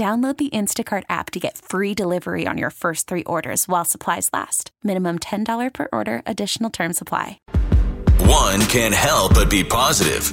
Download the Instacart app to get free delivery on your first three orders while supplies last. Minimum $10 per order, additional term supply. One can't help but be positive.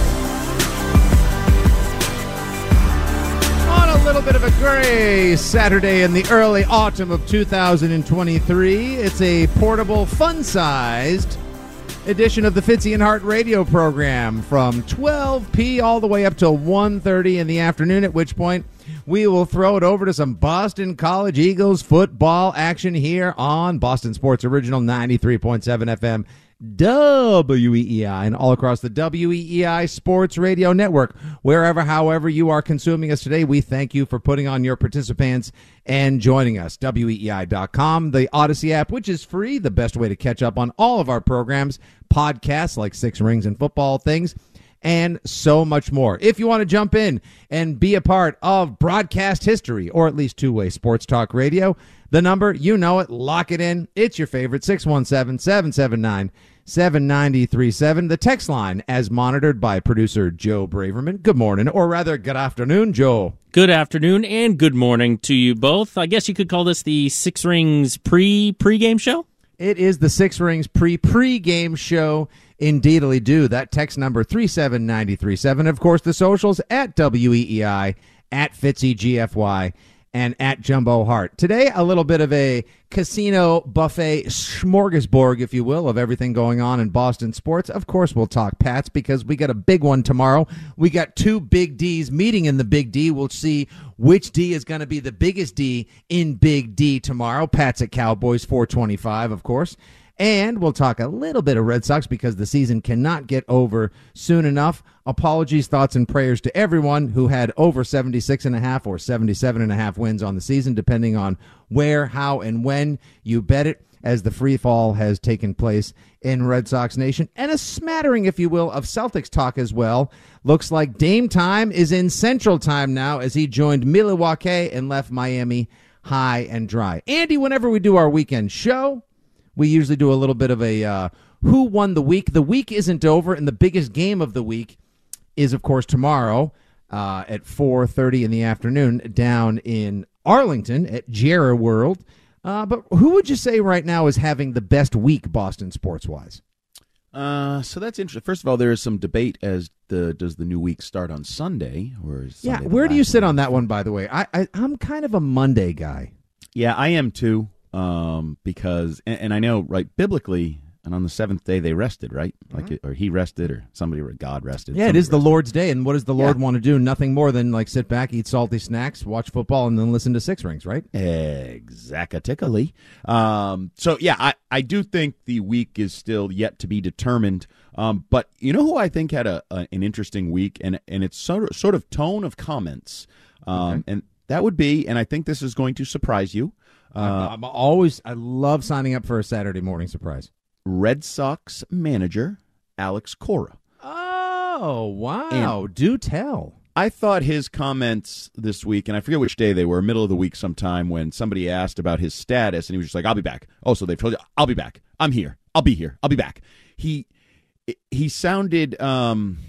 Little bit of a gray Saturday in the early autumn of 2023, it's a portable, fun-sized edition of the Fitzy and Hart radio program from 12p all the way up to 1.30 in the afternoon, at which point we will throw it over to some Boston College Eagles football action here on Boston Sports Original 93.7 FM WEEI and all across the WEEI Sports Radio Network. Wherever, however, you are consuming us today, we thank you for putting on your participants and joining us. WEEI.com, the Odyssey app, which is free, the best way to catch up on all of our programs, podcasts like Six Rings and Football Things and so much more. If you want to jump in and be a part of broadcast history, or at least two way sports talk radio, the number, you know it, lock it in. It's your favorite 617 779 7937. The text line, as monitored by producer Joe Braverman. Good morning, or rather, good afternoon, Joe. Good afternoon and good morning to you both. I guess you could call this the Six Rings pre pre-game show. It is the Six Rings pre pre game show. Indeedly do. That text number 37937. Of course, the socials at WEEI, at FitzyGFY, and at Jumbo Hart. Today, a little bit of a casino buffet smorgasbord, if you will, of everything going on in Boston sports. Of course, we'll talk Pats because we got a big one tomorrow. We got two big D's meeting in the big D. We'll see which D is going to be the biggest D in Big D tomorrow. Pats at Cowboys 425, of course. And we'll talk a little bit of Red Sox because the season cannot get over soon enough. Apologies, thoughts, and prayers to everyone who had over 76 and a half or 77 and a half wins on the season, depending on where, how, and when you bet it, as the free fall has taken place in Red Sox Nation. And a smattering, if you will, of Celtics talk as well. Looks like Dame time is in Central Time now as he joined Milwaukee and left Miami high and dry. Andy, whenever we do our weekend show, we usually do a little bit of a uh, who won the week. The week isn't over, and the biggest game of the week is, of course, tomorrow uh, at 4.30 in the afternoon down in Arlington at Jerry World. Uh, but who would you say right now is having the best week, Boston sports-wise? Uh, so that's interesting. First of all, there is some debate as the does the new week start on Sunday or is Yeah, Sunday the where do you sit on that one, by the way? I, I, I'm kind of a Monday guy. Yeah, I am too. Um, because and, and I know right biblically, and on the seventh day they rested, right? Like or he rested, or somebody or God rested. Mm-hmm. Yeah, it is is the. Lord's day, and what does the Lord Yeah. want to do? Nothing more than like sit back, eat salty snacks, watch football, and then listen to Six Rings, right? Exactly. Um, so yeah, I, I do think the week is still yet to be determined. Um, but you know who I think had a, a an interesting week, and and it's sort of, sort of tone of comments, um, and that would be, and I think this is going to surprise you. Uh, I'm always I love signing up for a Saturday morning surprise. Red Sox manager Alex Cora. Oh wow! Do tell. I thought his comments this week, and I forget which day they were, middle of the week sometime, when somebody asked about his status, and he was just like, "I'll be back." Oh, so they've told you, "I'll be back. I'm here. I'll be here. I'll be back." He he sounded um,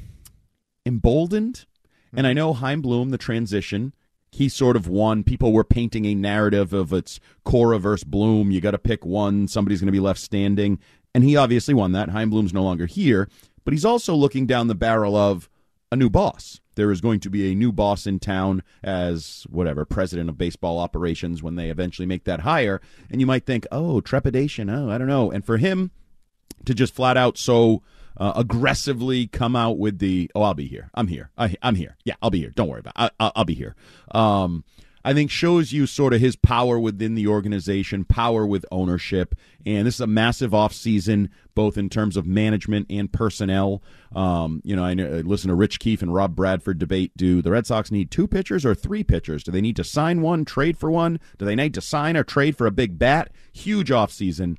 emboldened, and I know Chaim Bloom, the transition, he sort of won. People were painting a narrative of it's Cora versus Bloom. You got to pick one. Somebody's going to be left standing, and he obviously won that. Chaim Bloom's no longer here, but he's also looking down the barrel of a new boss. There is going to be a new boss in town as whatever president of baseball operations when they eventually make that hire. And you might think, oh, trepidation. Oh, I don't know. And for him to just flat out so uh, aggressively come out with the, oh, I'll be here. I'm here. I, am here. Yeah, I'll be here. Don't worry about it. I, will be here. Um, I think shows you sort of his power within the organization, power with ownership. And this is a massive offseason, both in terms of management and personnel. Um, you know, I, know, I listen to Rich Keefe and Rob Bradford debate do the Red Sox need two pitchers or three pitchers? Do they need to sign one, trade for one? Do they need to sign or trade for a big bat? Huge offseason.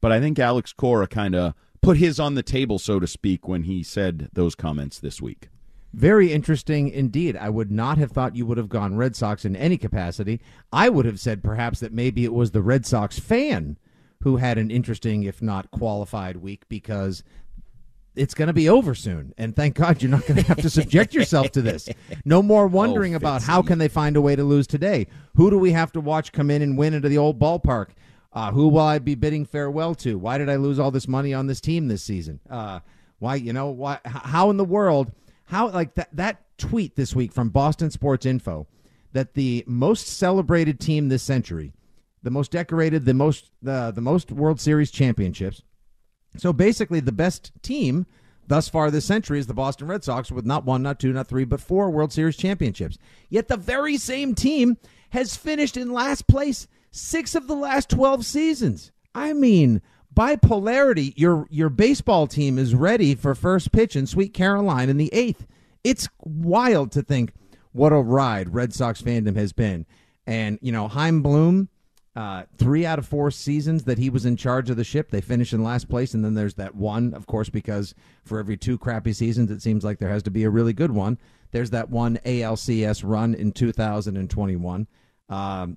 But I think Alex Cora kind of put his on the table, so to speak, when he said those comments this week. Very interesting indeed. I would not have thought you would have gone Red Sox in any capacity. I would have said perhaps that maybe it was the Red Sox fan who had an interesting, if not qualified, week because it's going to be over soon. And thank God you're not going to have to subject yourself to this. No more wondering oh, about how can they find a way to lose today. Who do we have to watch come in and win into the old ballpark? Uh, who will I be bidding farewell to? Why did I lose all this money on this team this season? Uh, why, you know, why? How in the world? How like that that tweet this week from Boston Sports Info that the most celebrated team this century, the most decorated, the most the the most World Series championships. So basically, the best team thus far this century is the Boston Red Sox with not one, not two, not three, but four World Series championships. Yet the very same team has finished in last place six of the last 12 seasons. I mean, bipolarity, your your baseball team is ready for first pitch in Sweet Caroline in the eighth. It's wild to think what a ride Red Sox fandom has been. And, you know, Chaim Bloom, uh, three out of four seasons that he was in charge of the ship, they finished in last place. And then there's that one, of course, because for every two crappy seasons, it seems like there has to be a really good one. There's that one ALCS run in 2021. Um,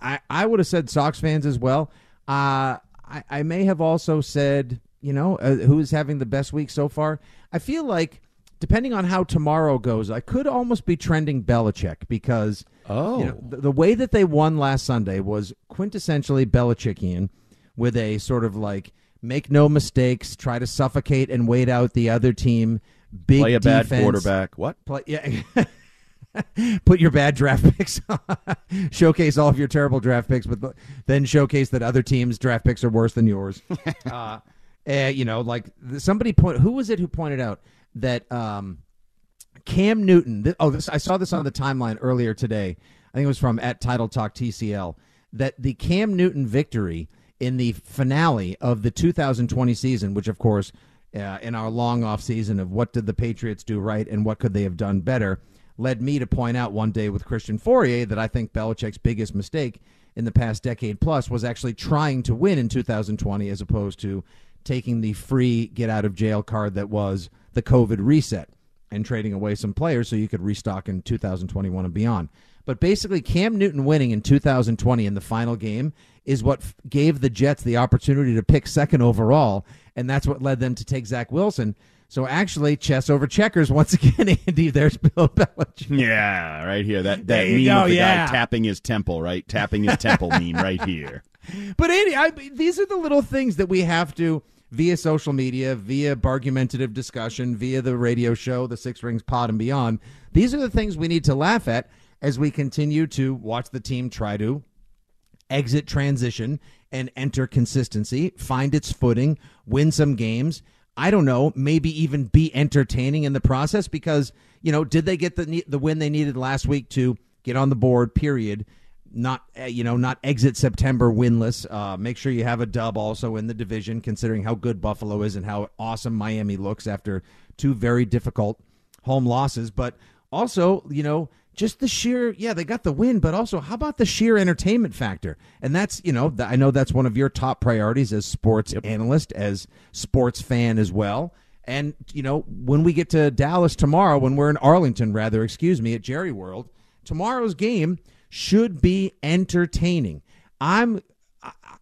I, I, would have said Sox fans as well. Uh, I, I may have also said, you know, uh, who is having the best week so far. I feel like, depending on how tomorrow goes, I could almost be trending Belichick because oh. You know, the, the, way that they won last Sunday was quintessentially Belichickian with a sort of like make no mistakes, try to suffocate and wait out the other team. Big play a defense, bad quarterback. What? Play, yeah. put your bad draft picks showcase all of your terrible draft picks but then showcase that other teams draft picks are worse than yours. Uh, uh, you know like somebody point who was it who pointed out that um, cam newton th- oh this, i saw this on the timeline earlier today. I think it was from at title talk tcl that the cam newton victory in the finale of the 2020 season which of course uh, in our long off season of what did the patriots do right and what could they have done better led me to point out one day with Christian Fauria that I think Belichick's biggest mistake in the past decade plus was actually trying to win in 2020 as opposed to taking the free get out of jail card that was the COVID reset and trading away some players so you could restock in 2021 and beyond. But basically, Cam Newton winning in 2020 in the final game is what f- gave the Jets the opportunity to pick second overall, and that's what led them to take Zach Wilson. So actually, chess over checkers once again. Andy, there's Bill Belichick. Yeah, right here. That that meme go, of the yeah. guy tapping his temple, right? Tapping his temple meme right here. But Andy, I, these are the little things that we have to via social media, via argumentative discussion, via the radio show, the Six Rings Pod, and beyond. These are the things we need to laugh at as we continue to watch the team try to exit transition and enter consistency, find its footing, win some games I don't know, maybe even be entertaining in the process because, you know, did they get the the win they needed last week to get on the board, period. Not uh, you know, not exit September winless. Uh, make sure you have a dub also in the division, considering how good Buffalo is and how awesome Miami looks after two very difficult home losses. But also, you know, just the sheer yeah they got the win but also how about the sheer entertainment factor and that's you know i know that's one of your top priorities as sports yep. analyst as sports fan as well And, you know, when we get to Dallas tomorrow, when we're in Arlington, rather, excuse me, at Jerry World, tomorrow's game should be entertaining. I'm,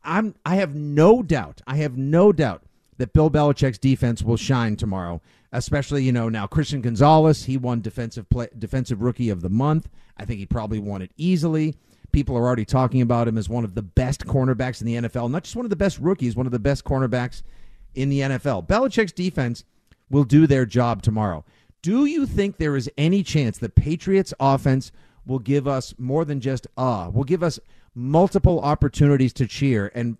I'm, I have no doubt, I have no doubt that Bill Belichick's defense will shine tomorrow. Especially, you know, now Christian Gonzalez, he won defensive play, defensive rookie of the month. I think he probably won it easily. People are already talking about him as one of the best cornerbacks in the NFL, not just one of the best rookies, one of the best cornerbacks in the NFL. Belichick's defense will do their job tomorrow. Do you think there is any chance the Patriots offense will give us more than just uh, will give us multiple opportunities to cheer and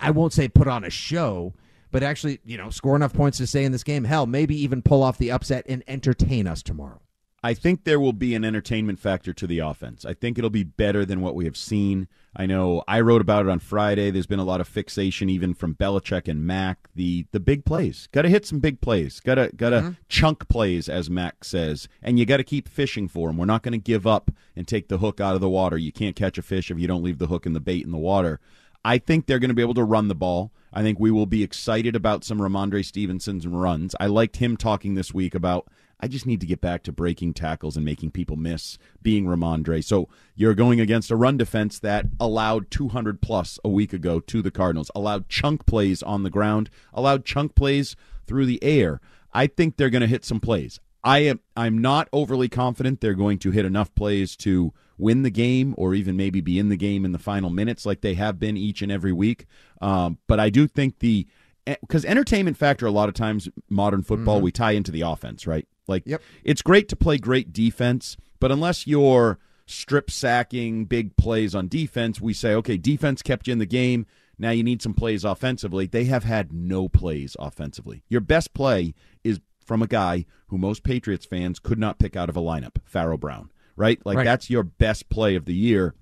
I won't say put on a show, but actually, you know, score enough points to stay in this game. Hell, maybe even pull off the upset and entertain us tomorrow. I think there will be an entertainment factor to the offense. I think it'll be better than what we have seen. I know I wrote about it on Friday. There's been a lot of fixation even from Belichick and Mac. The the big plays. Got to hit some big plays. Got to got to mm-hmm. chunk plays as Mac says. And you got to keep fishing for them. We're not going to give up and take the hook out of the water. You can't catch a fish if you don't leave the hook and the bait in the water. I think they're going to be able to run the ball. I think we will be excited about some Rhamondre Stevenson's runs. I liked him talking this week about I just need to get back to breaking tackles and making people miss being Rhamondre. So you're going against a run defense that allowed 200 plus a week ago to the Cardinals, allowed chunk plays on the ground, allowed chunk plays through the air. I think they're going to hit some plays. I am I'm not overly confident they're going to hit enough plays to win the game or even maybe be in the game in the final minutes like they have been each and every week. Um, but I do think the because entertainment factor a lot of times modern football mm-hmm. we tie into the offense right like, yep. it's great to play great defense, but unless you're strip sacking big plays on defense, we say, okay, defense kept you in the game. Now you need some plays offensively. They have had no plays offensively. Your best play is from a guy who most Patriots fans could not pick out of a lineup, Pharaoh Brown, right? Like, right. that's your best play of the year.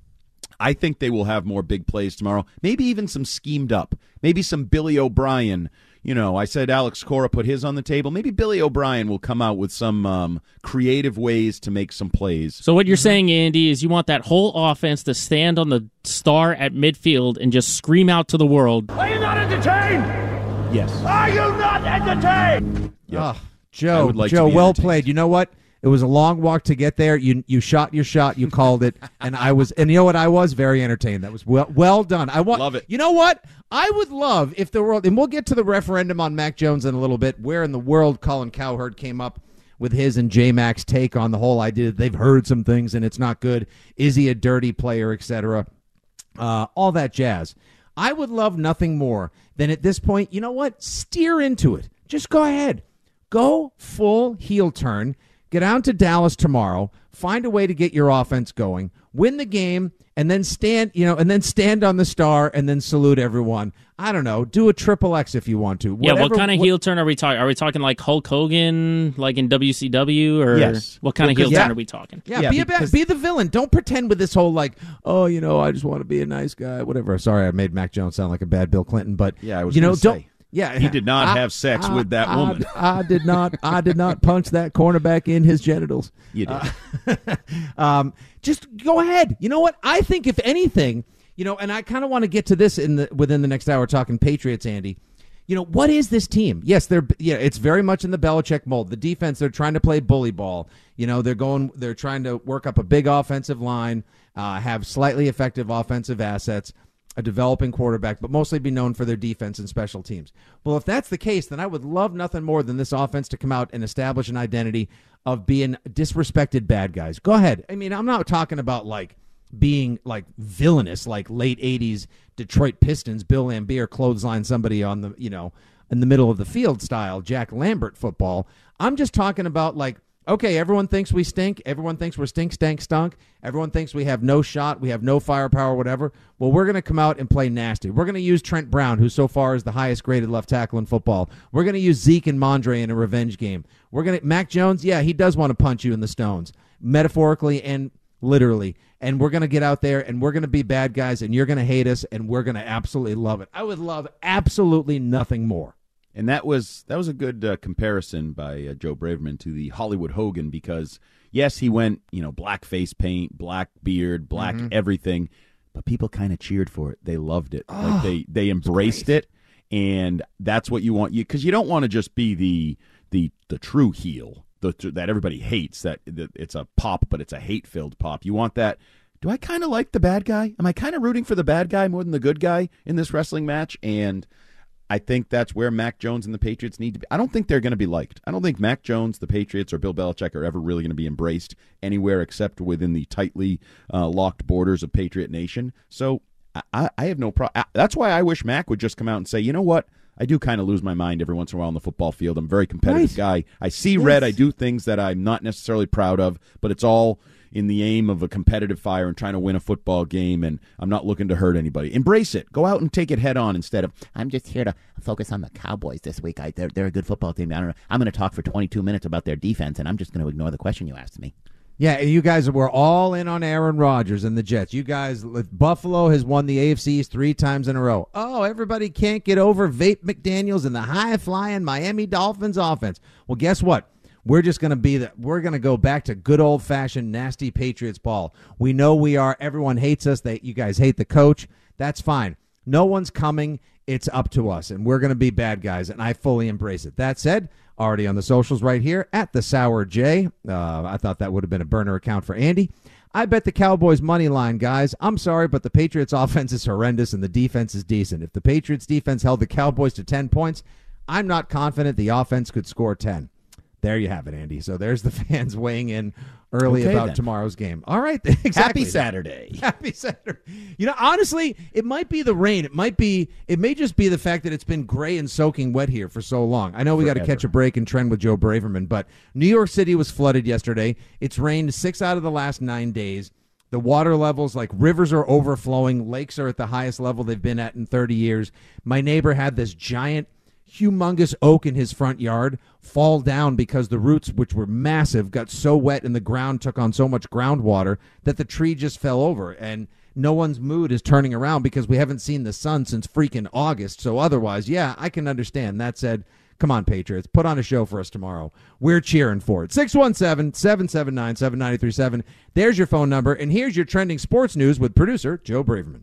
I think they will have more big plays tomorrow. Maybe even some schemed up. Maybe some Billy O'Brien you know, I said Alex Cora put his on the table. Maybe Billy O'Brien will come out with some um, creative ways to make some plays. So what you're mm-hmm. saying, Andy, is you want that whole offense to stand on the star at midfield and just scream out to the world. Are you not entertained? Yes. Are you not entertained? Yeah. Oh, Joe, like Joe, well played. You know what? It was a long walk to get there. You you shot your shot. You called it, and I was. And you know what? I was very entertained. That was well well done. I want. Love it. You know what? I would love if the world. And we'll get to the referendum on Mac Jones in a little bit. Where in the world Colin Cowherd came up with his and J Mac's take on the whole idea that they've heard some things and it's not good. Is he a dirty player, etc. Uh, all that jazz. I would love nothing more than at this point. You know what? Steer into it. Just go ahead. Go full heel turn Get out to Dallas tomorrow. Find a way to get your offense going. Win the game, and then stand, you know, and then stand on the star, and then salute everyone. I don't know. Do a triple X if you want to. Whatever, yeah. What kind of what, heel turn are we talking? Are we talking like Hulk Hogan, like in WCW, or yes. what kind well, of heel yeah. turn are we talking? Yeah. yeah be because, a, be the villain. Don't pretend with this whole like, oh, you know, I just want to be a nice guy, whatever. Sorry, I made Mac Jones sound like a bad Bill Clinton, but yeah, I was you know, say. don't yeah, he did not I, have sex I, with that I, woman. I, did not. I did not punch that cornerback in his genitals. You did. Uh, um, just go ahead. You know what? I think if anything, you know, and I kind of want to get to this in the within the next hour, talking Patriots, Andy. You know what is this team? Yes, they're yeah, it's very much in the Belichick mold. The defense, they're trying to play bully ball. You know, they're going, they're trying to work up a big offensive line, uh, have slightly effective offensive assets a developing quarterback, but mostly be known for their defense and special teams. Well, if that's the case, then I would love nothing more than this offense to come out and establish an identity of being disrespected bad guys. Go ahead. I mean, I'm not talking about like being like villainous, like late 80s Detroit Pistons, Bill Laimbeer clothesline somebody on the, you know, in the middle of the field style, Jack Lambert football. I'm just talking about like okay, everyone thinks we stink. Everyone thinks we're stink, stank, stunk. Everyone thinks we have no shot. We have no firepower, whatever. Well, we're going to come out and play nasty. We're going to use Trent Brown, who so far is the highest graded left tackle in football. We're going to use Zeke and Mondre in a revenge game. We're going to, Mac Jones, yeah, he does want to punch you in the stones, metaphorically and literally. And we're going to get out there and we're going to be bad guys and you're going to hate us and we're going to absolutely love it. I would love absolutely nothing more. And that was that was a good uh, comparison by uh, Joe Braverman to the Hollywood Hogan because yes, he went you know black face paint, black beard, black mm-hmm. everything, but people kind of cheered for it. They loved it. Oh, like they they embraced it, and that's what you want you because you don't want to just be the the the true heel the, that everybody hates that, that it's a pop but it's a hate filled pop. You want that. Do I kind of like the bad guy? Am I kind of rooting for the bad guy more than the good guy in this wrestling match? And I think that's where Mac Jones and the Patriots need to be. I don't think they're going to be liked. I don't think Mac Jones, the Patriots, or Bill Belichick are ever really going to be embraced anywhere except within the tightly uh, locked borders of Patriot Nation. So I, I have no problem. That's why I wish Mac would just come out and say, you know what? I do kind of lose my mind every once in a while on the football field. I'm a very competitive guy. I see yes. red. I do things that I'm not necessarily proud of, but it's all in the aim of a competitive fire and trying to win a football game, and I'm not looking to hurt anybody. Embrace it. Go out and take it head on instead of I'm just here to focus on the Cowboys this week. I, they're they're a good football team. I don't know. I'm going to talk for 22 minutes about their defense, and I'm just going to ignore the question you asked me. Yeah, you guys were all in on Aaron Rodgers and the Jets. You guys, Buffalo has won the AFCs three times in a row. Oh, everybody can't get over Vape McDaniels and the high flying Miami Dolphins offense. Well, guess what? We're just going to be that. We're going to go back to good old fashioned nasty Patriots ball. We know we are. Everyone hates us. That you guys hate the coach. That's fine. No one's coming. It's up to us, and we're going to be bad guys, and I fully embrace it. That said, already on the socials right here at the Sour J. Uh, I thought that would have been a burner account for Andy. I bet the Cowboys money line, guys. I'm sorry, but the Patriots offense is horrendous and the defense is decent. If the Patriots defense held the Cowboys to 10 points, I'm not confident the offense could score 10. There you have it, Andy. So there's the fans weighing in early okay, about then. tomorrow's game. All right, exactly. Happy Saturday. Happy Saturday. You know, honestly, it might be the rain. It might be. It may just be the fact that it's been gray and soaking wet here for so long. I know we got to catch a break and trend with Joe Braverman, but New York City was flooded yesterday. It's rained six out of the last nine days. The water levels, like rivers, are overflowing. Lakes are at the highest level they've been at in 30 years. My neighbor had this giant humongous oak in his front yard fall down because the roots, which were massive, got so wet and the ground took on so much groundwater that the tree just fell over. And no one's mood is turning around because we haven't seen the sun since freaking August. So otherwise, yeah, I can understand. That said, come on, Patriots, put on a show for us tomorrow. We're cheering for it. 617 779 7937. There's your phone number. And here's your trending sports news with producer Joe Braverman.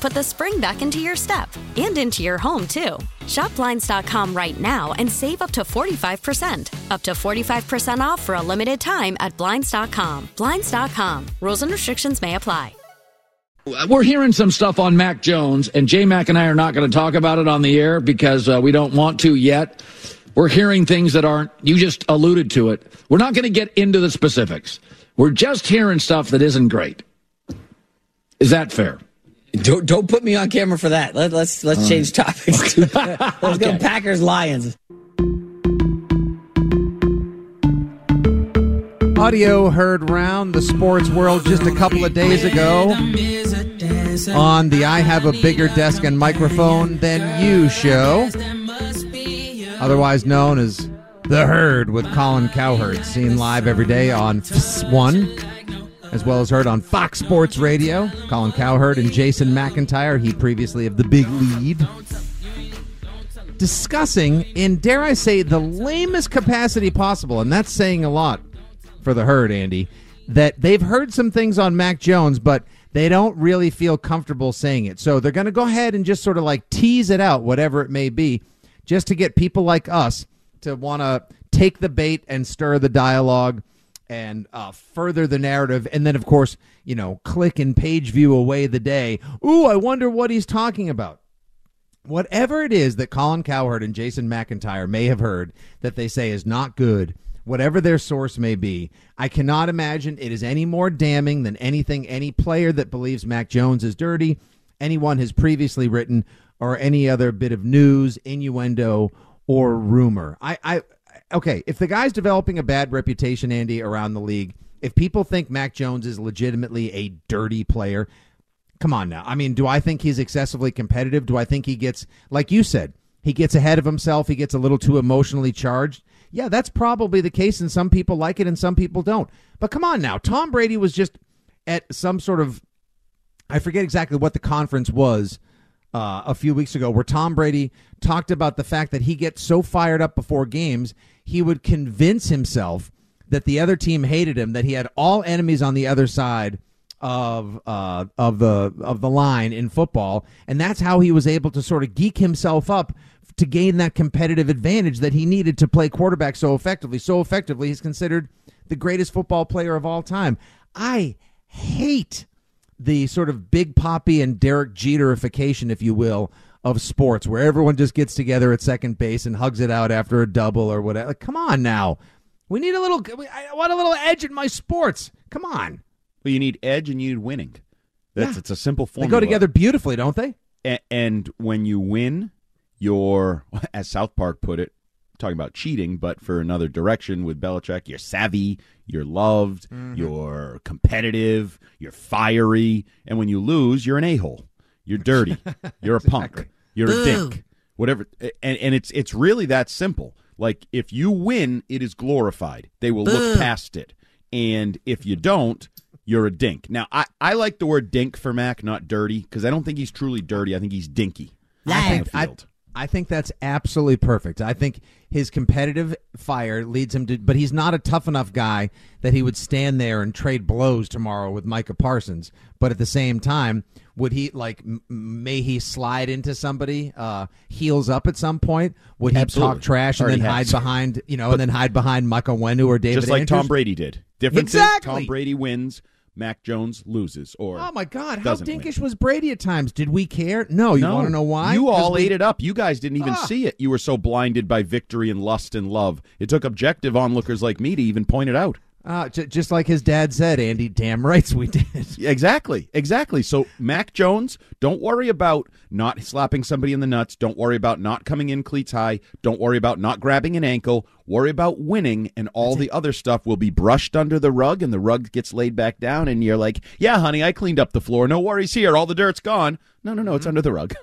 put the spring back into your step and into your home, too. Shop Blinds.com right now and save up to 45%. Up to 45% off for a limited time at Blinds.com. Blinds.com. Rules and restrictions may apply. We're hearing some stuff on Mac Jones, and J Mac and I are not going to talk about it on the air because uh, we don't want to yet. We're hearing things that aren't, you just alluded to it. We're not going to get into the specifics. We're just hearing stuff that isn't great. Is that fair? Don't don't put me on camera for that. Let, us let's, let's change topics. let's okay. go Packers Lions. Audio heard round the sports world just a couple of days ago on the I Have a Bigger Desk and Microphone Than You show, otherwise known as The Herd with Colin Cowherd, seen live every day on One, as well as heard on Fox Sports Radio. Colin Cowherd and Jason McIntyre, he previously of The Big Lead discussing in, dare I say, the lamest capacity possible, and that's saying a lot for the herd, Andy, that they've heard some things on Mac Jones, but they don't really feel comfortable saying it. So they're going to go ahead and just sort of like tease it out, whatever it may be, just to get people like us to want to take the bait and stir the dialogue and uh, further the narrative. And then, of course, you know, click and page view away the day. Ooh, I wonder what he's talking about whatever it is that Colin Cowherd and Jason McIntyre may have heard that they say is not good, whatever their source may be, I cannot imagine it is any more damning than anything any player that believes Mac Jones is dirty, anyone has previously written, or any other bit of news, innuendo, or rumor. I, I okay, if the guy's developing a bad reputation, Andy, around the league, if people think Mac Jones is legitimately a dirty player, Come on now. I mean, do I think he's excessively competitive? Do I think he gets, like you said, he gets ahead of himself? He gets a little too emotionally charged? Yeah, that's probably the case, and some people like it and some people don't. But come on now. Tom Brady was just at some sort of, I forget exactly what the conference was uh, a few weeks ago, where Tom Brady talked about the fact that he gets so fired up before games, he would convince himself that the other team hated him, that he had all enemies on the other side of uh, of the of the line in football, and that's how he was able to sort of geek himself up to gain that competitive advantage that he needed to play quarterback so effectively. So effectively, he's considered the greatest football player of all time. I hate the sort of big poppy and Derek Jeterification, if you will, of sports, where everyone just gets together at second base and hugs it out after a double or whatever. Like, come on now, we need a little. I want a little edge in my sports. Come on. Well, you need edge and you need winning. That's Yeah. it's a simple formula. They go together beautifully, don't they? And when you win, you're, as South Park put it, talking about cheating, but for another direction with Belichick, you're savvy, you're loved, Mm-hmm. you're competitive, you're fiery, and when you lose, you're an a hole. You're dirty. You're a punk. You're a Boo. dink. Whatever. And and it's it's really that simple. Like if you win, it is glorified. They will look past it. And if you don't, you're a dink. Now, I, I like the word dink for Mac, not dirty, because I don't think he's truly dirty. I think he's dinky. I I. I think that's absolutely perfect. I think his competitive fire leads him to, but he's not a tough enough guy that he would stand there and trade blows tomorrow with Micah Parsons. But at the same time, would he like? M- may he slide into somebody, uh, heels up at some point? Would he Absolutely. talk trash and Already then hide has. behind, you know, and then hide behind Michael Onwenu or David? Just like Tom Brady did. Difference Exactly. Tom Brady wins, Mac Jones loses. Or Oh my God! How doesn't win. dinkish was Brady at times? Did we care? No. You No. want to know why? You all we- ate it up. You guys didn't even Ah. see it. You were so blinded by victory and lust and love. It took objective onlookers like me to even point it out. Uh, j- just like his dad said, Andy. Damn rights we did. Exactly, exactly. So Mac Jones, don't worry about not slapping somebody in the nuts. Don't worry about not coming in cleats high. Don't worry about not grabbing an ankle. Worry about winning, and all the other stuff will be brushed under the rug, and the rug gets laid back down, and you're like, "Yeah, honey, I cleaned up the floor. No worries here. All the dirt's gone." No, no, no, it's under the rug.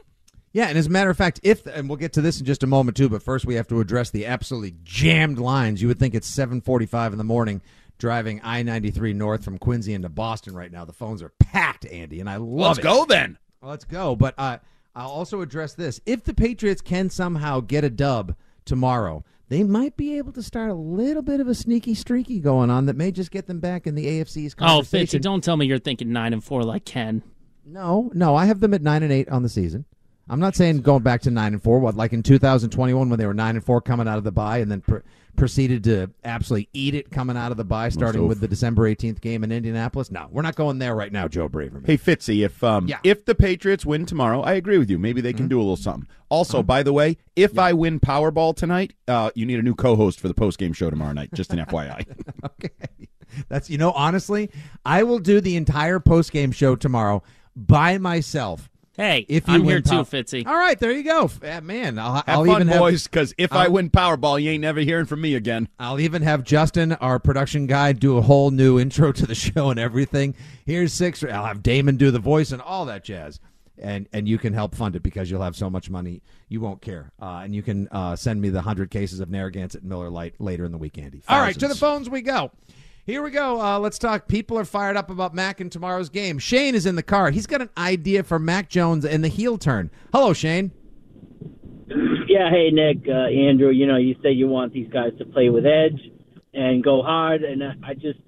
Yeah, and as a matter of fact, if and we'll get to this in just a moment too, but first we have to address the absolutely jammed lines. You would think it's 7:45 in the morning driving I-93 north from Quincy into Boston right now. The phones are packed, Andy, and I love Let's it. go then. Let's go. But uh, I'll also address this. If the Patriots can somehow get a dub tomorrow, they might be able to start a little bit of a sneaky streaky going on that may just get them back in the AFC's conversation. Oh, conversation. Fitzy, don't tell me you're thinking nine and four like Ken. No, no, I have them at nine and eight on the season. I'm not saying going back to nine and four. What like in 2021 when they were nine and four coming out of the bye and then pr- proceeded to absolutely eat it coming out of the bye, starting with the December 18th game in Indianapolis. No, we're not going there right now, Joe Braverman. Hey Fitzy, if um Yeah. if the Patriots win tomorrow, I agree with you. Maybe they can do a little something. Also, by the way, if I win Powerball tonight, uh, you need a new co-host for the post game show tomorrow night. Just an FYI. okay, that's you know honestly, I will do the entire post game show tomorrow by myself. Hey, if you I'm win here too, pow- Fitzy. All right, there you go, F- uh, man. I'll, Have I'll fun, even boys, because if I I'll- win Powerball, you ain't never hearing from me again. I'll even have Justin, our production guy, do a whole new intro to the show and everything. Here's six. I'll have Damon do the voice and all that jazz. And and you can help fund it because you'll have so much money you won't care. Uh, and you can uh, send me the hundred cases of Narragansett Miller Lite later in the week, Andy. All right, to the phones we go. Here we go. Uh, let's talk. People are fired up about Mac in tomorrow's game. Shane is in the car. He's got an idea for Mac Jones in the heel turn. Hello, Shane. Yeah, hey Nick, uh, Andrew. You know, you say you want these guys to play with edge and go hard, and I- just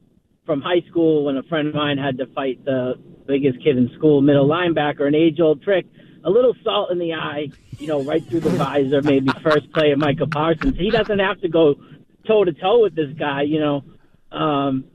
from high school when a friend of mine had to fight the biggest kid in school, middle linebacker, an age-old trick, a little salt in the eye, you know, right through the visor. Maybe first play of Micah Parsons. He doesn't have to go toe to toe with this guy, you know. Um,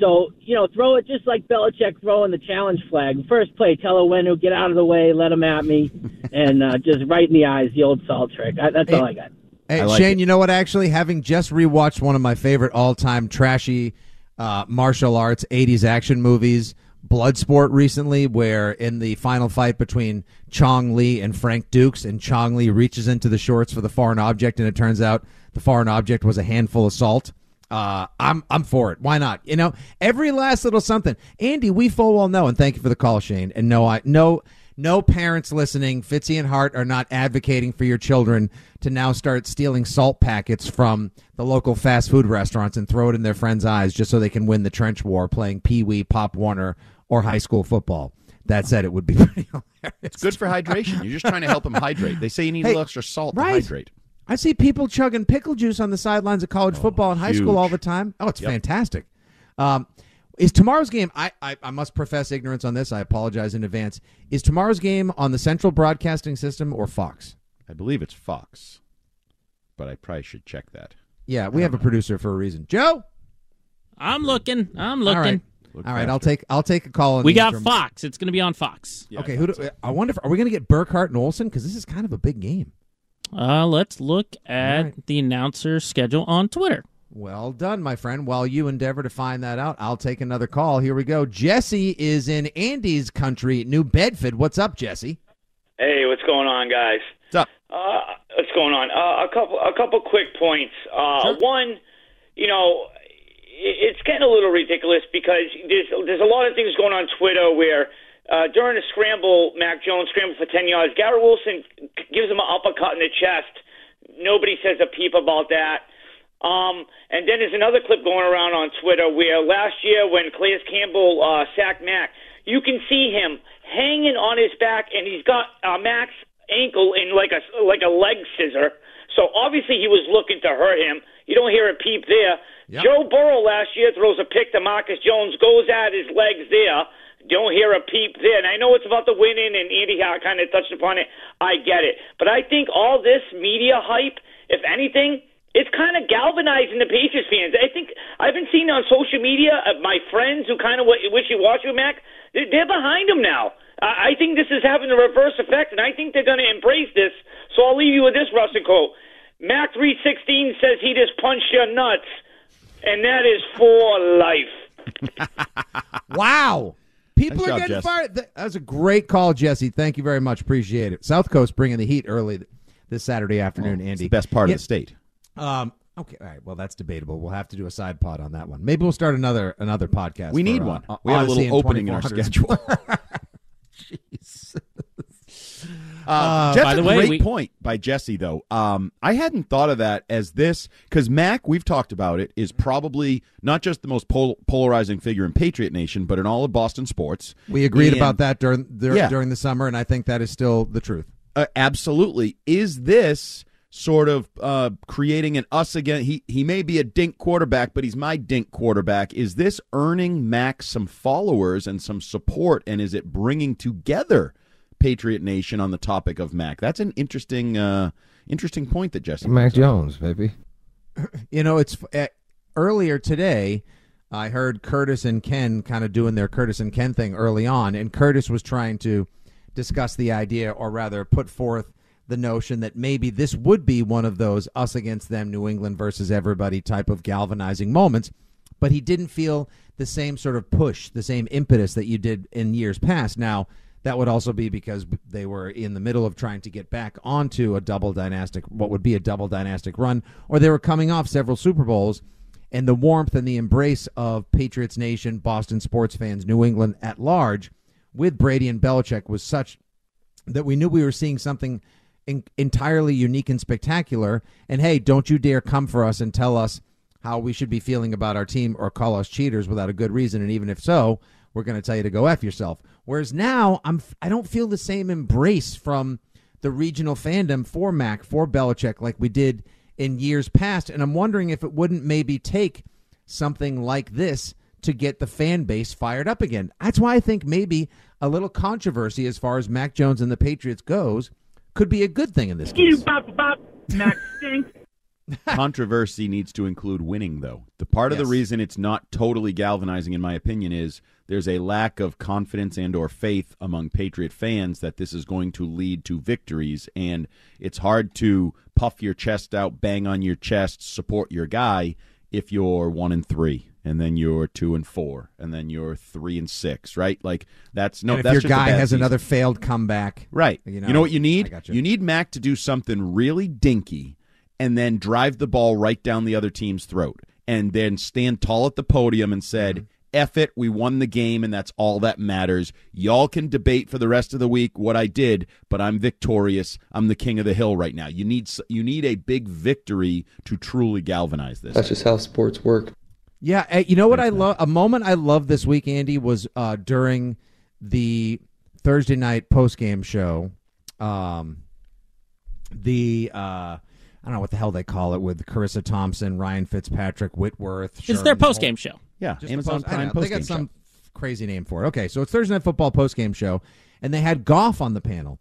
so you know, throw it just like Belichick throwing the challenge flag. First play, tell Onwenu, get out of the way, let him at me, and uh, just right in the eyes, the old salt trick. I, that's all I got. Hey, I like Shane, it. you know what? Actually, having just rewatched one of my favorite all-time trashy uh, martial arts '80s action movies, Bloodsport, recently, where in the final fight between Chong Li and Frank Dux, and Chong Li reaches into the shorts for the foreign object, and it turns out the foreign object was a handful of salt. Uh, I'm I'm for it. Why not? You know, every last little something. Andy, we full well know, and thank you for the call, Shane. And no, I no no parents listening, Fitzy and Hart are not advocating for your children to now start stealing salt packets from the local fast food restaurants and throw it in their friends' eyes just so they can win the trench war playing Pee Wee, Pop Warner, or high school football. That said, it would be pretty hilarious. It's good for hydration. You're just trying to help them hydrate. They say you need Hey, a little extra salt right. to hydrate. I see people chugging pickle juice on the sidelines of college football and high school all the time. Oh, it's Yep. fantastic. Um, is tomorrow's game? I, I I must profess ignorance on this. I apologize in advance. Is tomorrow's game on the Central Broadcasting System or Fox? I believe it's Fox, but I probably should check that. Yeah, we have a producer for a reason. Joe. I'm looking. I'm All right. looking. Look All right, I'll take I'll take a call. We got interim. Fox. It's going to be on Fox. Yeah, okay, who do, I wonder if are we going to get Burkhardt and Olsen because this is kind of a big game. Uh, let's look at right. the announcer schedule on Twitter. Well done, my friend. While you endeavor to find that out, I'll take another call. Here we go. Jesse is in Andy's country, New Bedford. What's up, Jesse? Hey, what's going on, guys? What's up? Uh, what's going on? Uh, a couple, a couple quick points. Uh, One, you know, i- it's getting a little ridiculous because there's there's a lot of things going on Twitter where uh, during a scramble, Mac Jones scrambled for ten yards. Garrett Wilson gives him an uppercut in the chest. Nobody says a peep about that. Um, and then there's another clip going around on Twitter where last year when Calais Campbell uh, sacked Mac, you can see him hanging on his back, and he's got uh, Mac's ankle in like a like a leg scissor. So obviously he was looking to hurt him. You don't hear a peep there. Joe Burrow last year throws a pick to Marcus Jones, goes at his legs there. Don't hear a peep there. I know it's about the winning, and Andy kind of touched upon it. I get it. But I think all this media hype, if anything, it's kind of galvanizing the Patriots fans. I think I've been seeing on social media uh, my friends who kind of wish you watch with Mac. They're, behind him now. I I think this is having a reverse effect, and I think they're going to embrace this. So I'll leave you with this, Russell quote. Mac three sixteen says he just punched your nuts, and that is for life. Wow. People Nice are job, getting Jess. fired. That was a great call, Jesse. Thank you very much. Appreciate it. South Coast bringing the heat early this Saturday afternoon, It's Andy. the best part Yeah, of the state. Um, okay, all right. Well, that's debatable. We'll have to do a side pod on that one. Maybe we'll start another another podcast. We need uh, one. uh, We have a little opening in our schedule. Jeez. Uh, Uh, that's by a the way, great we- point by Jesse, though. Um, I hadn't thought of that as this because Mac, we've talked about it, is probably not just the most pol- polarizing figure in Patriot Nation, but in all of Boston sports. We agreed And- about that during dur- Yeah. during the summer, and I think that is still the truth. Uh, absolutely. Is this sort of uh, creating an us again? He he may be a dink quarterback, but he's my dink quarterback. Is this earning Mac some followers and some support, and is it bringing together Patriot Nation on the topic of Mac? That's an interesting uh, interesting point that Jesse. Mac. Jones, baby. You know, it's uh, earlier today. I heard Curtis and Ken kind of doing their Curtis and Ken thing early on, and Curtis was trying to discuss the idea, or rather, put forth the notion that maybe this would be one of those us against them, New England versus everybody type of galvanizing moments. But he didn't feel the same sort of push, the same impetus that you did in years past. Now, that would also be because they were in the middle of trying to get back onto a double dynastic, what would be a double dynastic run, or they were coming off several Super Bowls, and the warmth and the embrace of Patriots Nation, Boston sports fans, New England at large, with Brady and Belichick was such that we knew we were seeing something in, entirely unique and spectacular. And hey, don't you dare come for us and tell us how we should be feeling about our team or call us cheaters without a good reason. And even if so, we're going to tell you to go f yourself. Whereas now, I'm I don't feel the same embrace from the regional fandom for Mac for Belichick like we did in years past, and I'm wondering if it wouldn't maybe take something like this to get the fan base fired up again. That's why I think maybe a little controversy as far as Mac Jones and the Patriots goes could be a good thing in this case. Bop, bop, Mac stinks. Controversy needs to include winning, though. The part of Yes. the reason it's not totally galvanizing, in my opinion, is there's a lack of confidence and/or faith among Patriot fans that this is going to lead to victories, and it's hard to puff your chest out, bang on your chest, support your guy if you're one and three, and then you're two and four, and then you're three and six, right? Like that's no. and if that's your guy has season. another failed comeback, Right. You You know, know, what you need? got You need Mac to do something really dinky and then drive the ball right down the other team's throat and then stand tall at the podium and said, Mm-hmm. F it, we won the game, and that's all that matters. Y'all can debate for the rest of the week what I did, but I'm victorious. I'm the king of the hill right now. You need you need a big victory to truly galvanize this. That's just how sports work. Yeah, eh, you know what I love? A moment I love this week, Andy, was uh, during the Thursday night post game show. Um, the uh, I don't know what the hell they call it with Charissa Thompson, Ryan Fitzpatrick, Whitworth. It's their post game show. Yeah, Just the Amazon post- I Prime know, They got post-game some crazy name for it. Okay, so it's Thursday Night Football post game show, and they had Goff on the panel,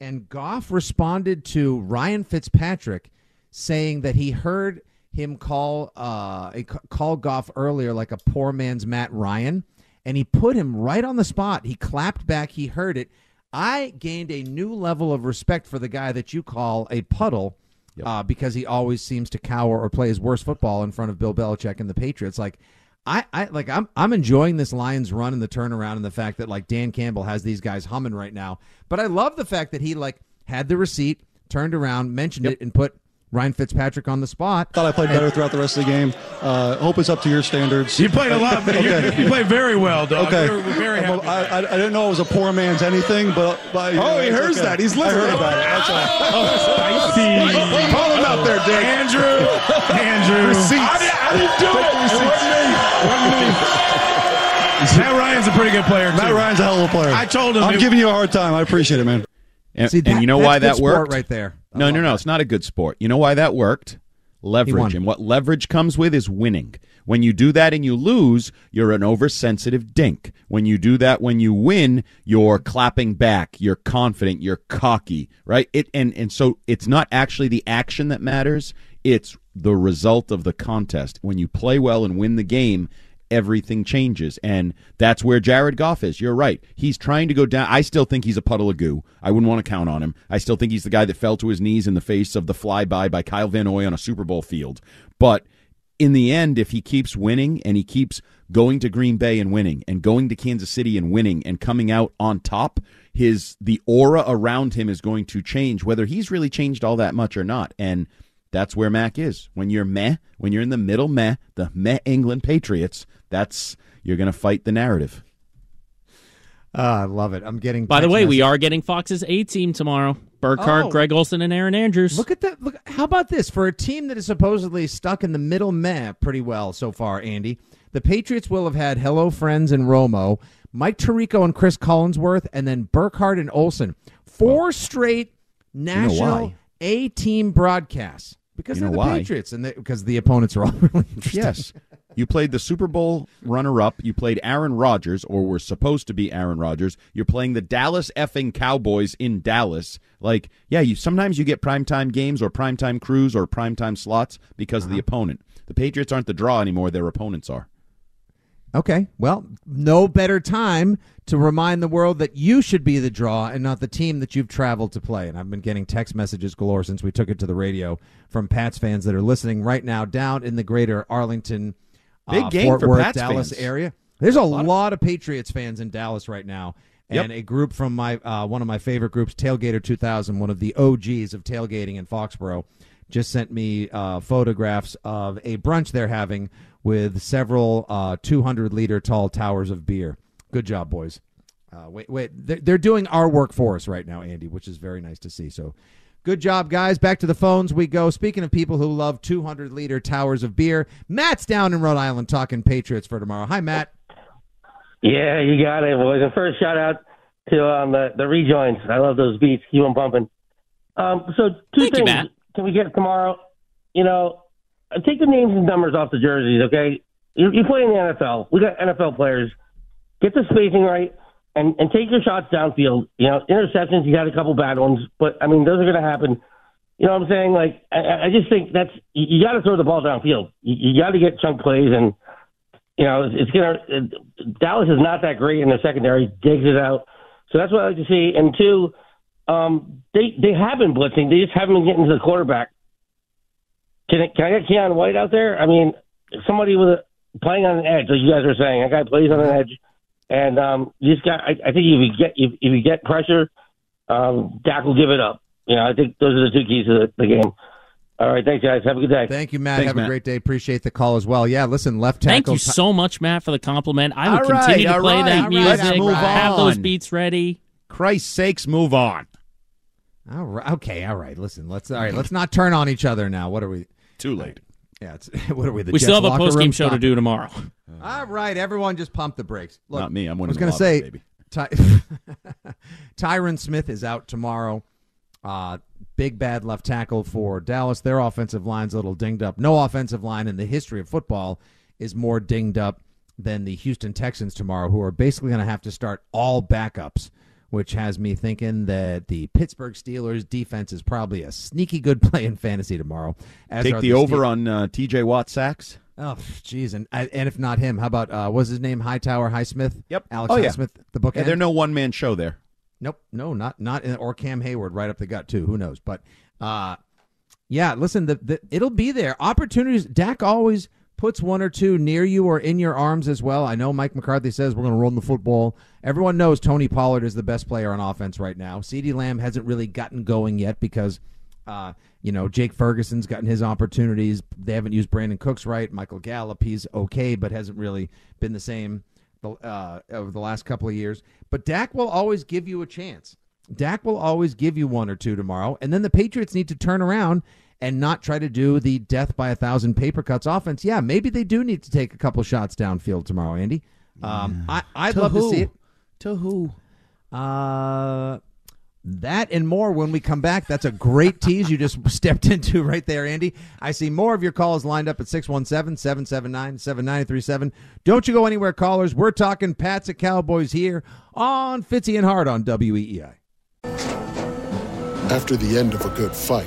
and Goff responded to Ryan Fitzpatrick saying that he heard him call uh call Goff earlier like a poor man's Matt Ryan, and he put him right on the spot. He clapped back. He heard it. I gained a new level of respect for the guy that you call a puddle. Uh, because he always seems to cower or play his worst football in front of Bill Belichick and the Patriots. Like, I, I like I'm I'm enjoying this Lions run and the turnaround and the fact that like Dan Campbell has these guys humming right now. But I love the fact that he like had the receipt, turned around, mentioned it, and put Ryan Fitzpatrick on the spot. Thought I played better throughout the rest of the game. Uh, hope it's up to your standards. You played a lot. You, you played very well, dog. Okay. We're, we're very I'm happy. I, I, I didn't know it was a poor man's anything, but, but Oh, know, he hears okay. that. He's I heard listening. about it. That's all. Oh, spicy. Call him out there, Dick. Andrew. Andrew. I, did, I didn't do it. It wasn't me. It wasn't me. Matt Ryan's a pretty good player, Matt too. Ryan's a hell of a player. I told him I'm it- giving you a hard time. I appreciate it, man. And, See, and you know that's why that worked right there. I No, no, no. that. It's not a good sport. You know why that worked? Leverage. And what leverage comes with is winning. When you do that and you lose, you're an oversensitive dink. When you do that when you win, you're clapping back, you're confident, you're cocky, right? It and and so it's not actually the action that matters, it's the result of the contest. When you play well and win the game, everything changes. And that's where Jared Goff is. You're right. He's trying to go down. I still think he's a puddle of goo. I wouldn't want to count on him. I still think he's the guy that fell to his knees in the face of the flyby by Kyle Van Noy on a Super Bowl field. But in the end, if he keeps winning and he keeps going to Green Bay and winning and going to Kansas City and winning and coming out on top, his the aura around him is going to change, whether he's really changed all that much or not. And that's where Mac is. When you're meh, when you're in the middle meh, the meh England Patriots, that's you're going to fight the narrative. Ah, I love it. I'm getting. By the text way, we are getting Fox's A team tomorrow. Burkhardt, Oh. Greg Olsen, and Erin Andrews. Look at that. Look, how about this for a team that is supposedly stuck in the middle map pretty well so far, Andy? The Patriots will have had Hello Friends and Romo, Mike Tirico and Cris Collinsworth, and then Burkhardt and Olsen. Four straight know national why? A team broadcasts because You they're the why? Patriots and they, because the opponents are all really interesting. Yes. You played the Super Bowl runner up. You played Aaron Rodgers, or were supposed to be Aaron Rodgers. You're playing the Dallas effing Cowboys in Dallas. Like, yeah, you sometimes you get primetime games or primetime crews or primetime slots because of the uh-huh. opponent. The Patriots aren't the draw anymore, their opponents are. Okay. Well, no better time to remind the world that you should be the draw and not the team that you've traveled to play. And I've been getting text messages galore since we took it to the radio from Pats fans that are listening right now down in the greater Arlington, Big uh, game Fort for Worth, Pats Dallas fans. area. There's a, lot, of, Patriots fans in Dallas right now. and a group from my uh, one of my favorite groups, Tailgater 2000, one of the OGs of tailgating in Foxborough, just sent me uh, photographs of a brunch they're having with several uh, 200 liter tall towers of beer. Good job, boys. Uh, wait, wait, they're, they're doing our work for us right now, Andy, which is very nice to see. So, good job, guys. Back to the phones we go. Speaking of people who love 200 liter towers of beer, Matt's down in Rhode Island talking Patriots for tomorrow. Hi, Matt. Yeah, you got it, boys. And first shout out to um, the the rejoins. I love those beats. Keep them pumping. Um, so two Thank you, things Matt. can we get tomorrow? You know, uh, take the names and numbers off the jerseys. Okay, you, you play in the NFL. We got NFL players. Get the spacing right. And, and take your shots downfield. You know, interceptions, you got a couple bad ones, but I mean, those are going to happen. You know what I'm saying? Like, I, I just think that's you, you got to throw the ball downfield. You, you got to get chunk plays, and you know it's, it's gonna. It, Dallas is not that great in the secondary. Digs it out, so that's what I like to see. And two, um, they they have been blitzing. They just haven't been getting to the quarterback. Can I, can I get Keion White out there? I mean, somebody with a playing on an edge, like you guys were saying. A guy plays on an edge, and um, you just got. I, I think if you get if, if you get pressure, um, Dak will give it up. You know, I think those are the two keys to the, the game. All right, thanks guys. Have a good day. Thank you, Matt. Thanks, Have Matt. a great day. Appreciate the call as well. Yeah, listen, left tackle. Thank you so much, Matt, for the compliment. I would All right, continue to play right, that music. let's move have those beats ready. Christ's sakes, move on. All right. Okay. All right. Listen. Let's. All right. Let's not turn on each other now. What are we? Too late. Yeah. It's, what are we? The we still have a locker post game show to do it. tomorrow. All right. Everyone, just pump the brakes. Look, Not me. I'm I was going to say, baby. Ty- Tyron Smith is out tomorrow. Uh, big bad left tackle for Dallas. Their offensive line's a little dinged up. No offensive line in the history of football is more dinged up than the Houston Texans tomorrow, who are basically going to have to start all backups, which has me thinking that the Pittsburgh Steelers defense is probably a sneaky good play in fantasy tomorrow. Take the Ste- over on uh, T.J. Watt sacks. Oh, jeez, and and if not him, how about uh, what's his name? Hightower, Highsmith. Yep. Alex Oh, yeah. Highsmith, the book. Yeah, they're no one man show there. Nope, no, not not in, or Cam Hayward right up the gut too. Who knows? But uh, yeah, listen, the, the it'll be there. Opportunities. Dak always puts one or two near you or in your arms as well. I know Mike McCarthy says we're going to run the football. Everyone knows Tony Pollard is the best player on offense right now. CeeDee Lamb hasn't really gotten going yet because. Uh, you know, Jake Ferguson's gotten his opportunities. They haven't used Brandin Cooks right. Michael Gallup, he's okay, but hasn't really been the same uh, over the last couple of years. But Dak will always give you a chance. Dak will always give you one or two tomorrow, and then the Patriots need to turn around and not try to do the death by a thousand paper cuts offense. Yeah, maybe they do need to take a couple shots downfield tomorrow, Andy. Um, I, I'd To love who? to see it. To who? Uh, that and more when we come back. That's a great tease you just stepped into right there, Andy. I see more of your calls lined up at 617 779 7937. Don't you go anywhere, callers. We're talking Pats at Cowboys here on Fitzy and Hart on WEEI. After the end of a good fight,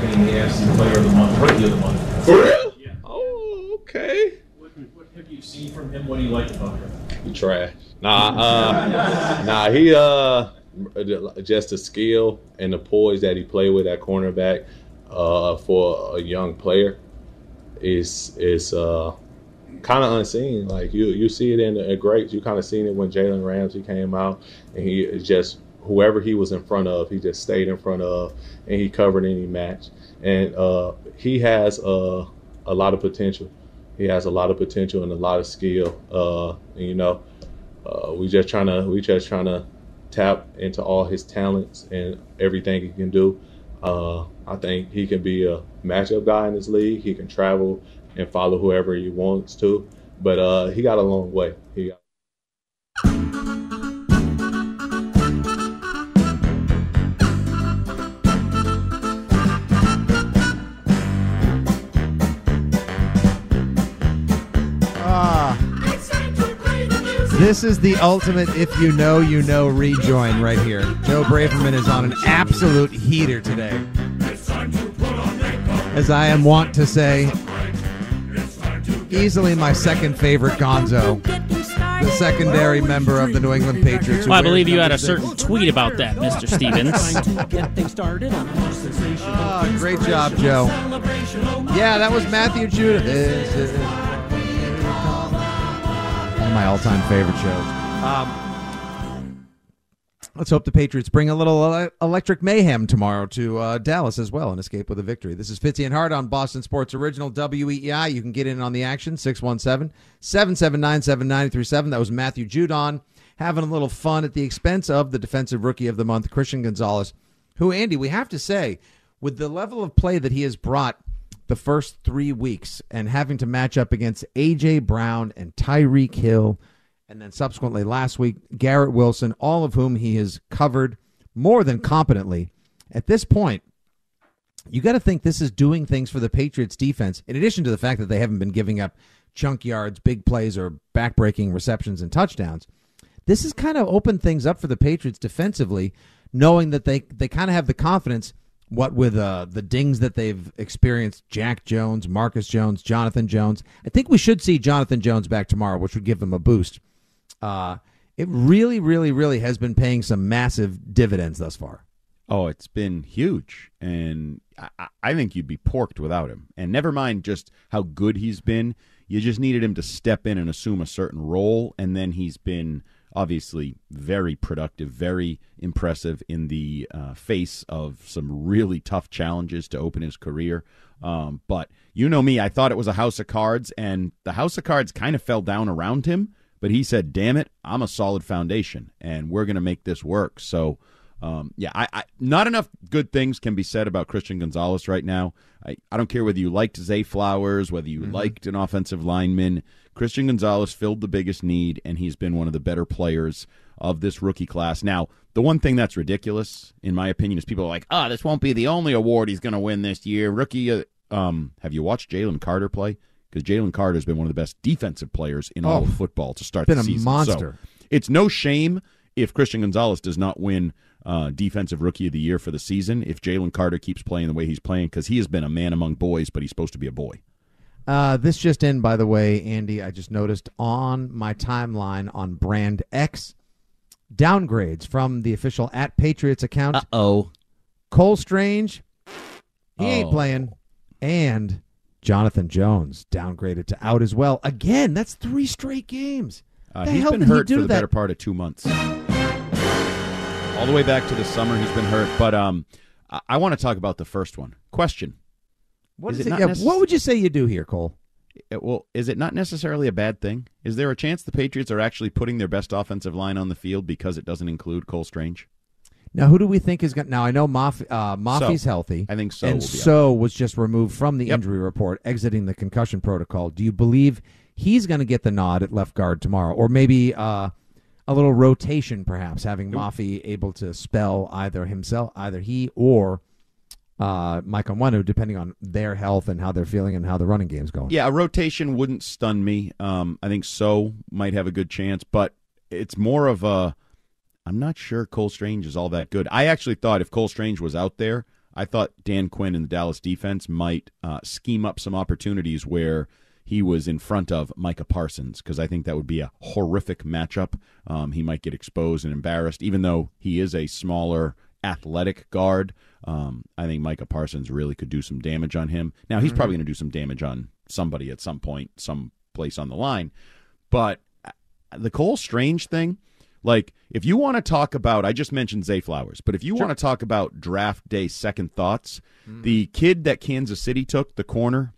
being the AFC Player of the Month, Rookie of the Month. For real? Yeah. Oh, okay. What, what have you seen from him? What do you like about him? He trash. Nah, uh, nah, he uh, just the skill and the poise that he played with at cornerback uh, for a young player is is uh, kind of unseen. Like you you see it in the greats. You kind of seen it when Jalen Ramsey came out, and he is just whoever he was in front of, he just stayed in front of, and he covered any match. And uh, he has uh, a lot of potential. He has a lot of potential and a lot of skill. Uh, and, you know, uh, we just trying to we just trying to tap into all his talents and everything he can do. Uh, I think he can be a matchup guy in this league. He can travel and follow whoever he wants to, but uh, he got a long way. He got This is the ultimate if you know, you know rejoin right here. Joe Braverman is on an absolute heater today. As I am wont to say, easily my second favorite gonzo, the secondary member of the New England Patriots. Well, I believe you had a certain tweet about that, Mr. Stevens. Ah, great job, Joe. Yeah, that was Matthew Judon. Of my all-time favorite shows. Um, let's hope the Patriots bring a little electric mayhem tomorrow to uh, Dallas as well and escape with a victory. This is Fitzy and Hart on Boston Sports Original WEEI. You can get in on the action 617-779-7937. That was Matthew Judon having a little fun at the expense of the defensive rookie of the month, Christian Gonzalez, who Andy, we have to say, with the level of play that he has brought the first three weeks and having to match up against AJ Brown and Tyreek Hill, and then subsequently last week Garrett Wilson, all of whom he has covered more than competently. At this point, you got to think this is doing things for the Patriots defense, in addition to the fact that they haven't been giving up chunk yards, big plays, or backbreaking receptions and touchdowns. This has kind of opened things up for the Patriots defensively, knowing that they, they kind of have the confidence, what with uh, the dings that they've experienced Jack Jones, Marcus Jones, Jonathan Jones. I think we should see Jonathan Jones back tomorrow, which would give them a boost. Uh, it really, really, really has been paying some massive dividends thus far. Oh, it's been huge, and I- I think you'd be porked without him. And never mind just how good he's been. You just needed him to step in and assume a certain role, and then he's been obviously very productive, very impressive in the uh, face of some really tough challenges to open his career. Um, but you know me, I thought it was a house of cards, and the house of cards kind of fell down around him. But he said, "Damn it, I'm a solid foundation, and we're going to make this work." So. Um, yeah, I, I not enough good things can be said about Christian Gonzalez right now. I, I don't care whether you liked Zay Flowers, whether you liked an offensive lineman. Christian Gonzalez filled the biggest need, and he's been one of the better players of this rookie class. Now, the one thing that's ridiculous, in my opinion, is people are like, "Ah, this won't be the only award he's going to win this year." Rookie. Uh, um, have you watched Jalen Carter play? Because Jalen Carter has been one of the best defensive players in all Oh, of football to start been the a monster. So it's no shame if Christian Gonzalez does not win uh, Defensive Rookie of the Year for the season, if Jalen Carter keeps playing the way he's playing, because he has been a man among boys, but he's supposed to be a boy. Uh, this just in, by the way, Andy. I just noticed on my timeline on Brand X downgrades from the official at Patriots account. Uh oh. Cole Strange, he ain't Oh. playing, and Jonathan Jones downgraded to out as well. Again, that's three straight games. Uh, the he's hell been did he hurt do for the that? better part of two months. All the way back to the summer, he's been hurt. But um, I, I want to talk about the first one. Question: What Is is it it? Yeah, necess- what would you say you do here, Cole? Uh, Well, is it not necessarily a bad thing? Is there a chance the Patriots are actually putting their best offensive line on the field because it doesn't include Cole Strange? Now, who do we think is going? Now, I know Moff, uh, Mafi's So. healthy. I think Sow and will be out. Sow was just removed from the injury report, exiting the concussion protocol. Do you believe he's going to get the nod at left guard tomorrow, or maybe uh, a little rotation, perhaps having Mafi able to spell either himself, either he or uh, Mike Onwenu, depending on their health and how they're feeling and how the running game's going. Yeah, a rotation wouldn't stun me. Um, I think Sow might have a good chance, but it's more of a. I'm not sure Cole Strange is all that good. I actually thought if Cole Strange was out there, I thought Dan Quinn and the Dallas defense might uh, scheme up some opportunities where he was in front of Micah Parsons because I think that would be a horrific matchup. Um, he might get exposed and embarrassed, even though he is a smaller, athletic guard. Um, I think Micah Parsons really could do some damage on him. Now he's Mhm. probably going to do some damage on somebody at some point, some place on the line. But uh, the Cole Strange thing, like if you want to talk about, I just mentioned Zay Flowers, but if you want to talk about draft day second thoughts, the kid that Kansas City took, the corner,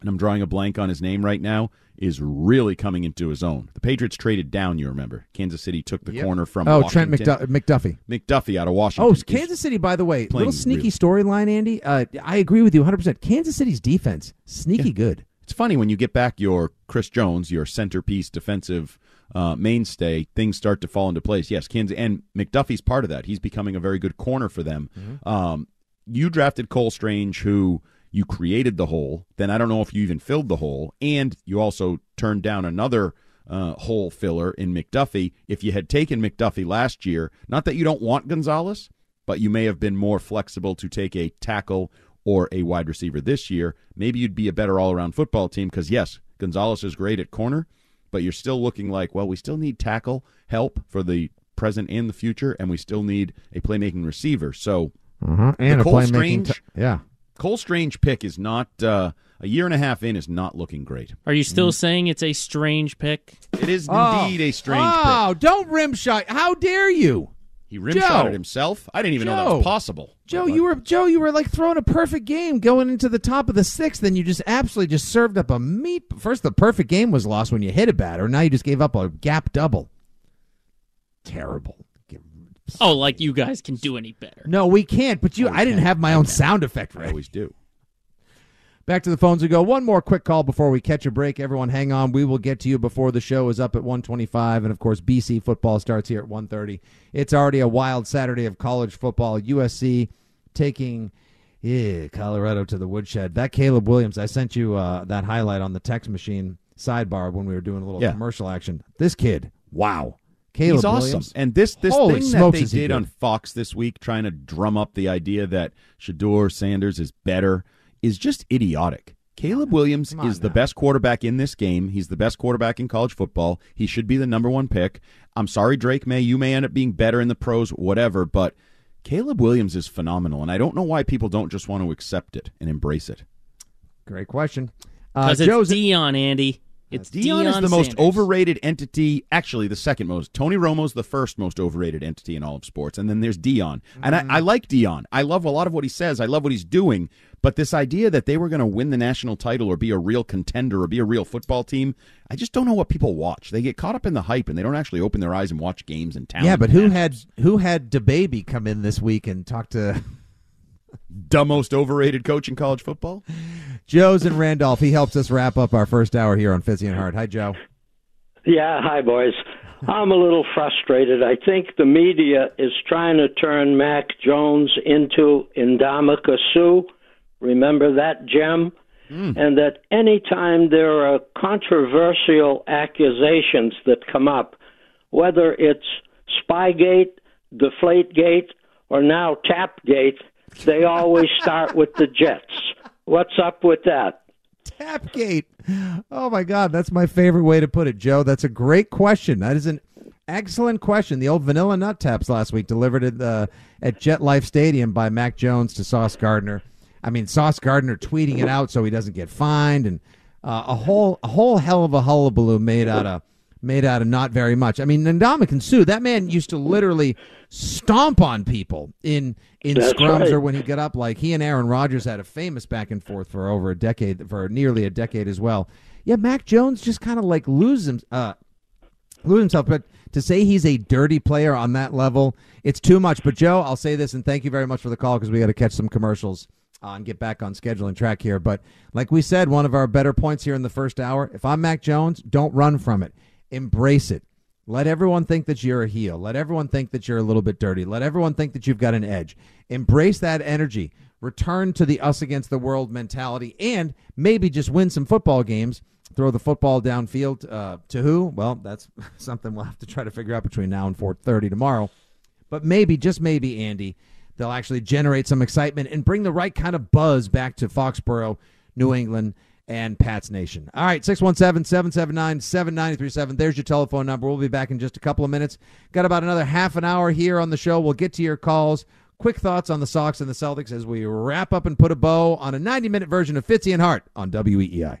and I'm drawing a blank on his name right now, is really coming into his own. The Patriots traded down, you remember. Kansas City took the Yep. corner from oh Washington. Trent McDu- McDuffie. McDuffie out of Washington. Oh, Kansas City, by the way, playing little sneaky storyline, Andy. Uh, I agree with you 100%. Kansas City's defense, sneaky good. It's funny when you get back your Chris Jones, your centerpiece defensive uh, mainstay, things start to fall into place. Yes, Kansas and McDuffie's part of that. He's becoming a very good corner for them. Mm-hmm. Um, you drafted Cole Strange, who you created the hole. Then I don't know if you even filled the hole, and you also turned down another uh, hole filler in McDuffie. If you had taken McDuffie last year, not that you don't want Gonzalez, but you may have been more flexible to take a tackle or a wide receiver this year. Maybe you'd be a better all around football team because, yes, Gonzalez is great at corner, but you're still looking like, well, we still need tackle help for the present and the future, and we still need a playmaking receiver. So, the And a playmaking Strange, t- yeah. Cole Strange pick is not uh, a year and a half in is not looking great. Are you still saying it's a strange pick? It is Oh. indeed a strange Oh, don't rim shot. How dare you? He rim shot Joe. himself. I didn't even know that was possible. Joe, you were Joe, you were like throwing a perfect game going into the top of the sixth, then you just absolutely just served up a meat. First, the perfect game was lost when you hit a batter. Now you just gave up a gap double. Terrible. Oh, like you guys can do any better. No, we can't. But you, I didn't have my own sound effect right? I ready. always do. Back to the phones we go. One more quick call before we catch a break. Everyone, hang on. We will get to you before the show is up at 125, and of course, BC football starts here at 130. It's already a wild Saturday of college football. USC taking yeah, Colorado to the woodshed. That Caleb Williams, I sent you uh, that highlight on the text machine sidebar when we were doing a little Yeah. commercial action. This kid, wow, Caleb He's awesome. Williams. And this this Holy thing that they did on Fox this week, trying to drum up the idea that Shedeur Sanders is better, is just idiotic. Caleb Williams Come on is the best quarterback in this game. He's the best quarterback in college football. He should be the number one pick. I'm sorry, Drake May. You may end up being better in the pros, whatever, but Caleb Williams is phenomenal, and I don't know why people don't just want to accept it and embrace it. Great question. Uh, Because Joe's it's Deion, Andy. It's Deion, Deion is the most overrated entity. Actually, the second most. Tony Romo's the first most overrated entity in all of sports, and then there's Deion. And I, I mm-hmm. like Deion. I love a lot of what he says. I love what he's doing. But this idea that they were going to win the national title or be a real contender or be a real football team, I just don't know what people watch. They get caught up in the hype and they don't actually open their eyes and watch games in town. yeah, but who had who had DaBaby come in this week and talk to the most overrated coach in college football? Joe's and Randolph. He helps us wrap up our first hour here on Fitzy and Hart. Hi, Joe. Yeah, hi, boys. I'm a little frustrated. I think the media is trying to turn Mac Jones into Ndamukong Suh. Remember that gem? Hmm. And that anytime there are controversial accusations that come up, whether it's Spygate, Deflategate, or now Tapgate, they always start with the Jets. What's up with that? Tapgate. Oh my God, that's my favorite way to put it, Joe. That's a great question. That is an excellent question. The old Vanilla Nut Taps last week delivered at the at Jet Life Stadium by Mac Jones to Sauce Gardner. I mean, Sauce Gardner tweeting it out so he doesn't get fined, and uh, a whole a whole hell of a hullabaloo made out of made out of not very much. I mean, Ndamukong Suh, that man used to literally stomp on people in in That's scrums right. or when he got up. Like he and Aaron Rodgers had a famous back and forth for over a decade, for nearly a decade as well. Yeah, Mac Jones just kind of like loses uh, lose himself. But to say he's a dirty player on that level, it's too much. But Joe, I'll say this, and thank you very much for the call because we got to catch some commercials uh, and get back on schedule and track here. But like we said, one of our better points here in the first hour: if I'm Mac Jones, don't run from it, embrace it. Let everyone think that you're a heel. Let everyone think that you're a little bit dirty. Let everyone think that you've got an edge. Embrace that energy. Return to the us against the world mentality and maybe just win some football games. Throw the football downfield uh, to who? Well, that's something we'll have to try to figure out between now and 4:30 tomorrow. But maybe, just maybe, Andy, they'll actually generate some excitement and bring the right kind of buzz back to Foxborough, New England, and Pats Nation. All right, 617 779 7937. There's your telephone number. We'll be back in just a couple of minutes. Got about another half an hour here on the show. We'll get to your calls. Quick thoughts on the Sox and the Celtics as we wrap up and put a bow on a 90 minute version of Fitzy and Hart on WEEI.